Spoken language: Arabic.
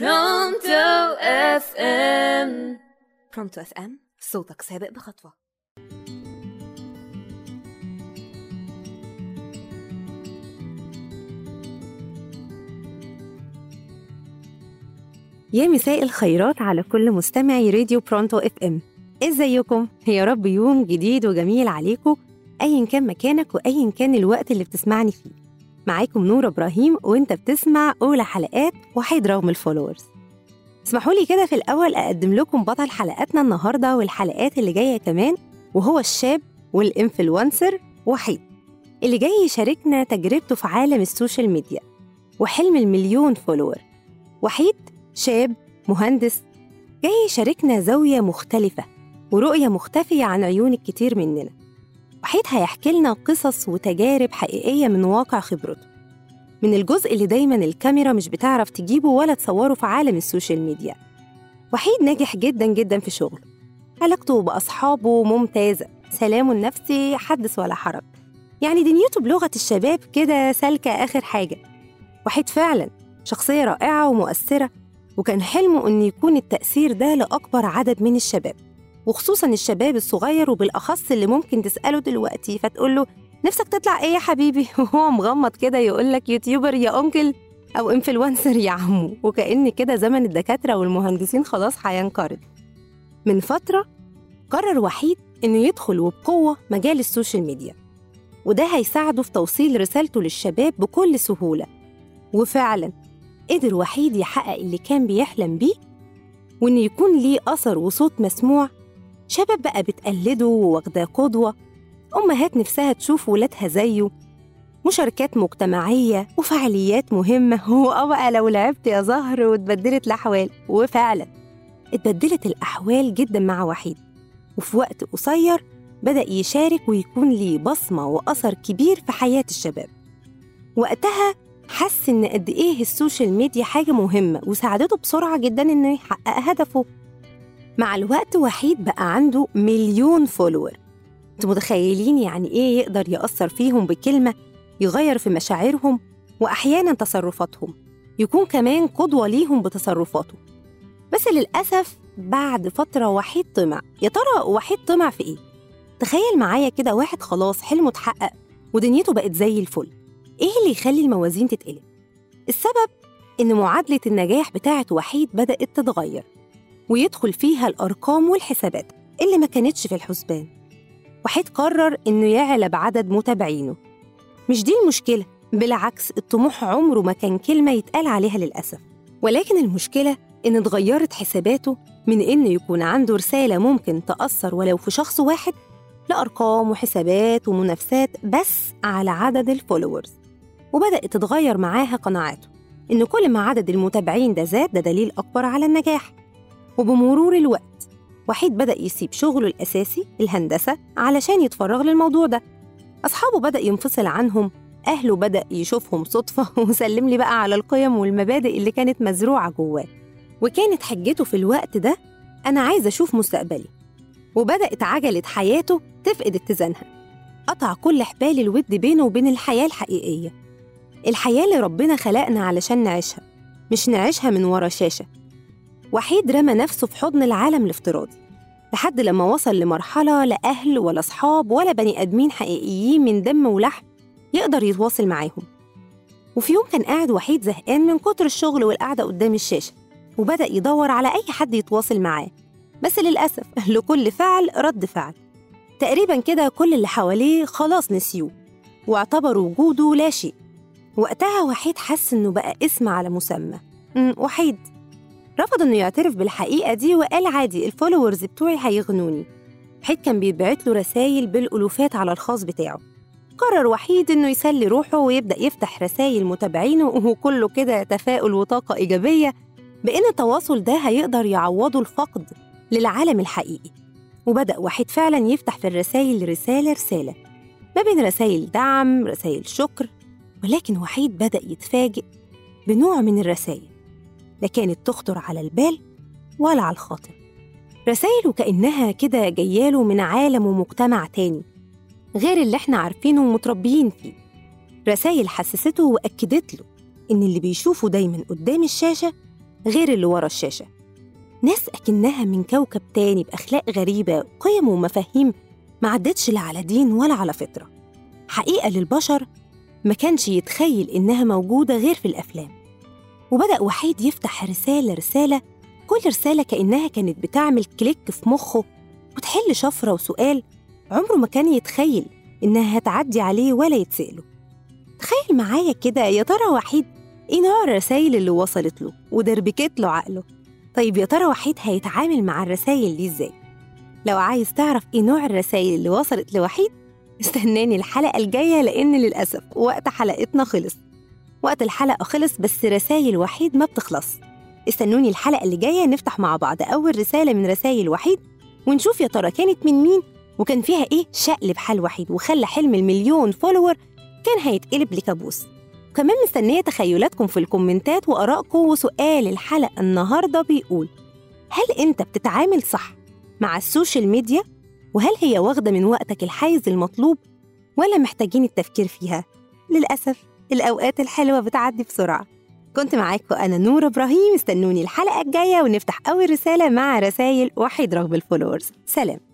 Pronto FM Pronto FM صوتك سابق بخطوة. يا مساء الخيرات على كل مستمعي راديو Pronto FM ازيكم يا رب يوم جديد وجميل عليكم ايا كان مكانك وايا كان الوقت اللي بتسمعني فيه. معاكم نور إبراهيم وأنت بتسمع أولى حلقات وحيد رغم ال followers. اسمحوا لي كده في الأول أقدم لكم بطل حلقاتنا النهارده والحلقات اللي جاية كمان وهو الشاب وال influencer وحيد اللي جاي يشاركنا تجربته في عالم ال social media وحلم المليون follower. وحيد شاب مهندس جاي يشاركنا زاوية مختلفة ورؤية مختفية عن عيون الكتير مننا. وحيد هيحكي لنا قصص وتجارب حقيقية من واقع خبرته. من الجزء اللي دايما الكاميرا مش بتعرف تجيبه ولا تصوره في عالم السوشيال ميديا. وحيد ناجح جدا جدا في شغله. علاقته بأصحابه ممتازة. سلامه النفسي حدث ولا حرج. يعني دنيته بلغة الشباب كده سالكة آخر حاجة. وحيد فعلا شخصية رائعة ومؤثرة وكان حلمه إن يكون التأثير ده لأكبر عدد من الشباب. وخصوصا الشباب الصغير وبالأخص اللي ممكن تسأله دلوقتي فتقول له نفسك تطلع إيه يا حبيبي؟ وهو مغمض كده يقول لك YouTuber يا uncle أو influencer يا عمو. وكأن كده زمن الدكاترة والمهندسين خلاص هينقرض. من فترة قرر وحيد إنه يدخل وبقوة مجال ال social media وده هيساعده في توصيل رسالته للشباب بكل سهولة. وفعلا قدر وحيد يحقق اللي كان بيحلم بيه وإنه يكون ليه أثر وصوت مسموع شباب بقى بتقلده وواخداه قدوة. أمهات نفسها تشوف ولادها زيه. مشاركات مجتمعية وفعاليات مهمة. وآه بقى لو لعبت يا زهر واتبدلت الأحوال. وفعلا اتبدلت الأحوال جدا مع وحيد. وفي وقت قصير بدأ يشارك ويكون ليه بصمة وأثر كبير في حياة الشباب. وقتها حس إن قد إيه ال social media حاجة مهمة وساعدته بسرعة جدا إنه يحقق هدفه. مع الوقت وحيد بقى عنده مليون follower أنتوا متخيلين يعني إيه يقدر يأثر فيهم بكلمة يغير في مشاعرهم وأحيانا تصرفاتهم يكون كمان قدوة ليهم بتصرفاته. بس للأسف بعد فترة وحيد طمع. يا ترى وحيد طمع في إيه؟ تخيل معايا كده واحد خلاص حلمه اتحقق ودنيته بقت زي الفل. إيه اللي يخلي الموازين تتقلب؟ السبب إن معادلة النجاح بتاعة وحيد بدأت تتغير. ويدخل فيها الأرقام والحسابات اللي ما كانتش في الحسبان. وحيد قرر إنه يعلى بعدد متابعينه. مش دي المشكلة؟ بالعكس الطموح عمره ما كان كلمة يتقال عليها للأسف. ولكن المشكلة إن اتغيرت حساباته من إنه يكون عنده رسالة ممكن تأثر ولو في شخص واحد لأرقام وحسابات ومنافسات بس على عدد الفولورز. وبدأت تتغير معاها قناعاته إن كل ما عدد المتابعين ده زاد ده دليل أكبر على النجاح. وبمرور الوقت وحيد بدأ يسيب شغله الأساسي الهندسة علشان يتفرغ للموضوع ده. أصحابه بدأ ينفصل عنهم أهله بدأ يشوفهم صدفة وسلم لي بقى على القيم والمبادئ اللي كانت مزروعة جواه. وكانت حجته في الوقت ده أنا عايزة أشوف مستقبلي. وبدأت عجلة حياته تفقد اتزانها. قطع كل حبال الود بينه وبين الحياة الحقيقية. الحياة اللي ربنا خلقنا علشان نعيشها مش نعيشها من ورا شاشة. وحيد رمى نفسه في حضن العالم الافتراضي لحد لما وصل لمرحلة لا أهل ولا أصحاب ولا بني آدمين حقيقيين من دم ولحم يقدر يتواصل معاهم. وفي يوم كان قاعد وحيد زهقان من كتر الشغل والقعدة قدام الشاشة وبدأ يدور على أي حد يتواصل معاه. بس للأسف لكل فعل رد فعل. تقريبا كده كل اللي حواليه خلاص نسيوه واعتبروا وجوده لا شيء. وقتها وحيد حس إنه بقى اسم على مسمى. وحيد. رفض إنه يعترف بالحقيقة دي وقال عادي الفولورز بتوعي هيغنوني. وحيد كان بيبعت له رسايل بالألوفات على الخاص بتاعه. قرر وحيد إنه يسلي روحه ويبدأ يفتح رسايل متابعينه وكله كده تفاؤل وطاقة إيجابية بإن التواصل ده هيقدر يعوضه الفقد للعالم الحقيقي. وبدأ وحيد فعلا يفتح في الرسايل رسالة رسالة. ما بين رسايل دعم رسايل شكر ولكن وحيد بدأ يتفاجئ بنوع من الرسايل. لا كانت تخطر على البال ولا على الخاطر. رسايله كأنها كده جياله من عالم ومجتمع تاني غير اللي إحنا عارفينه ومتربيين فيه. رسايل حسسته وأكدت له إن اللي بيشوفه دايما قدام الشاشة غير اللي ورا الشاشة. ناس أكنها من كوكب تاني بأخلاق غريبة قيم ومفاهيم ما عدتش لا على دين ولا على فطرة. حقيقة للبشر ما كانش يتخيل إنها موجودة غير في الأفلام. وبدأ وحيد يفتح رسالة رسالة كل رسالة كأنها كانت بتعمل كليك في مخه وتحل شفرة وسؤال عمره ما كان يتخيل إنها هتعدي عليه ولا يتسأله. تخيل معايا كده يا ترى وحيد إيه نوع الرسايل اللي وصلت له ودربكت له عقله؟ طيب يا ترى وحيد هيتعامل مع الرسايل دي إزاي؟ لو عايز تعرف إيه نوع الرسايل اللي وصلت لوحيد استناني الحلقة الجاية لأن للأسف وقت حلقتنا خلص. وقت الحلقة خلص بس رسايل وحيد ما بتخلص استنوني الحلقة اللي جاية نفتح مع بعض أول رسالة من رسايل وحيد ونشوف يا ترى كانت من مين وكان فيها إيه شقلب حال وحيد وخلى حلم المليون follower كان هيتقلب لكابوس وكمان مستنية تخيلاتكم في الكومنتات وآرائكم وسؤال الحلقة النهاردة بيقول هل أنت بتتعامل صح مع ال social media؟ وهل هي واخدة من وقتك الحيز المطلوب ولا محتاجين التفكير فيها؟ للأسف الأوقات الحلوة بتعدي بسرعة. كنت معاكم أنا نور إبراهيم استنوني الحلقة الجاية ونفتح أول رسالة مع رسايل وحيد رغم ال followers. سلام.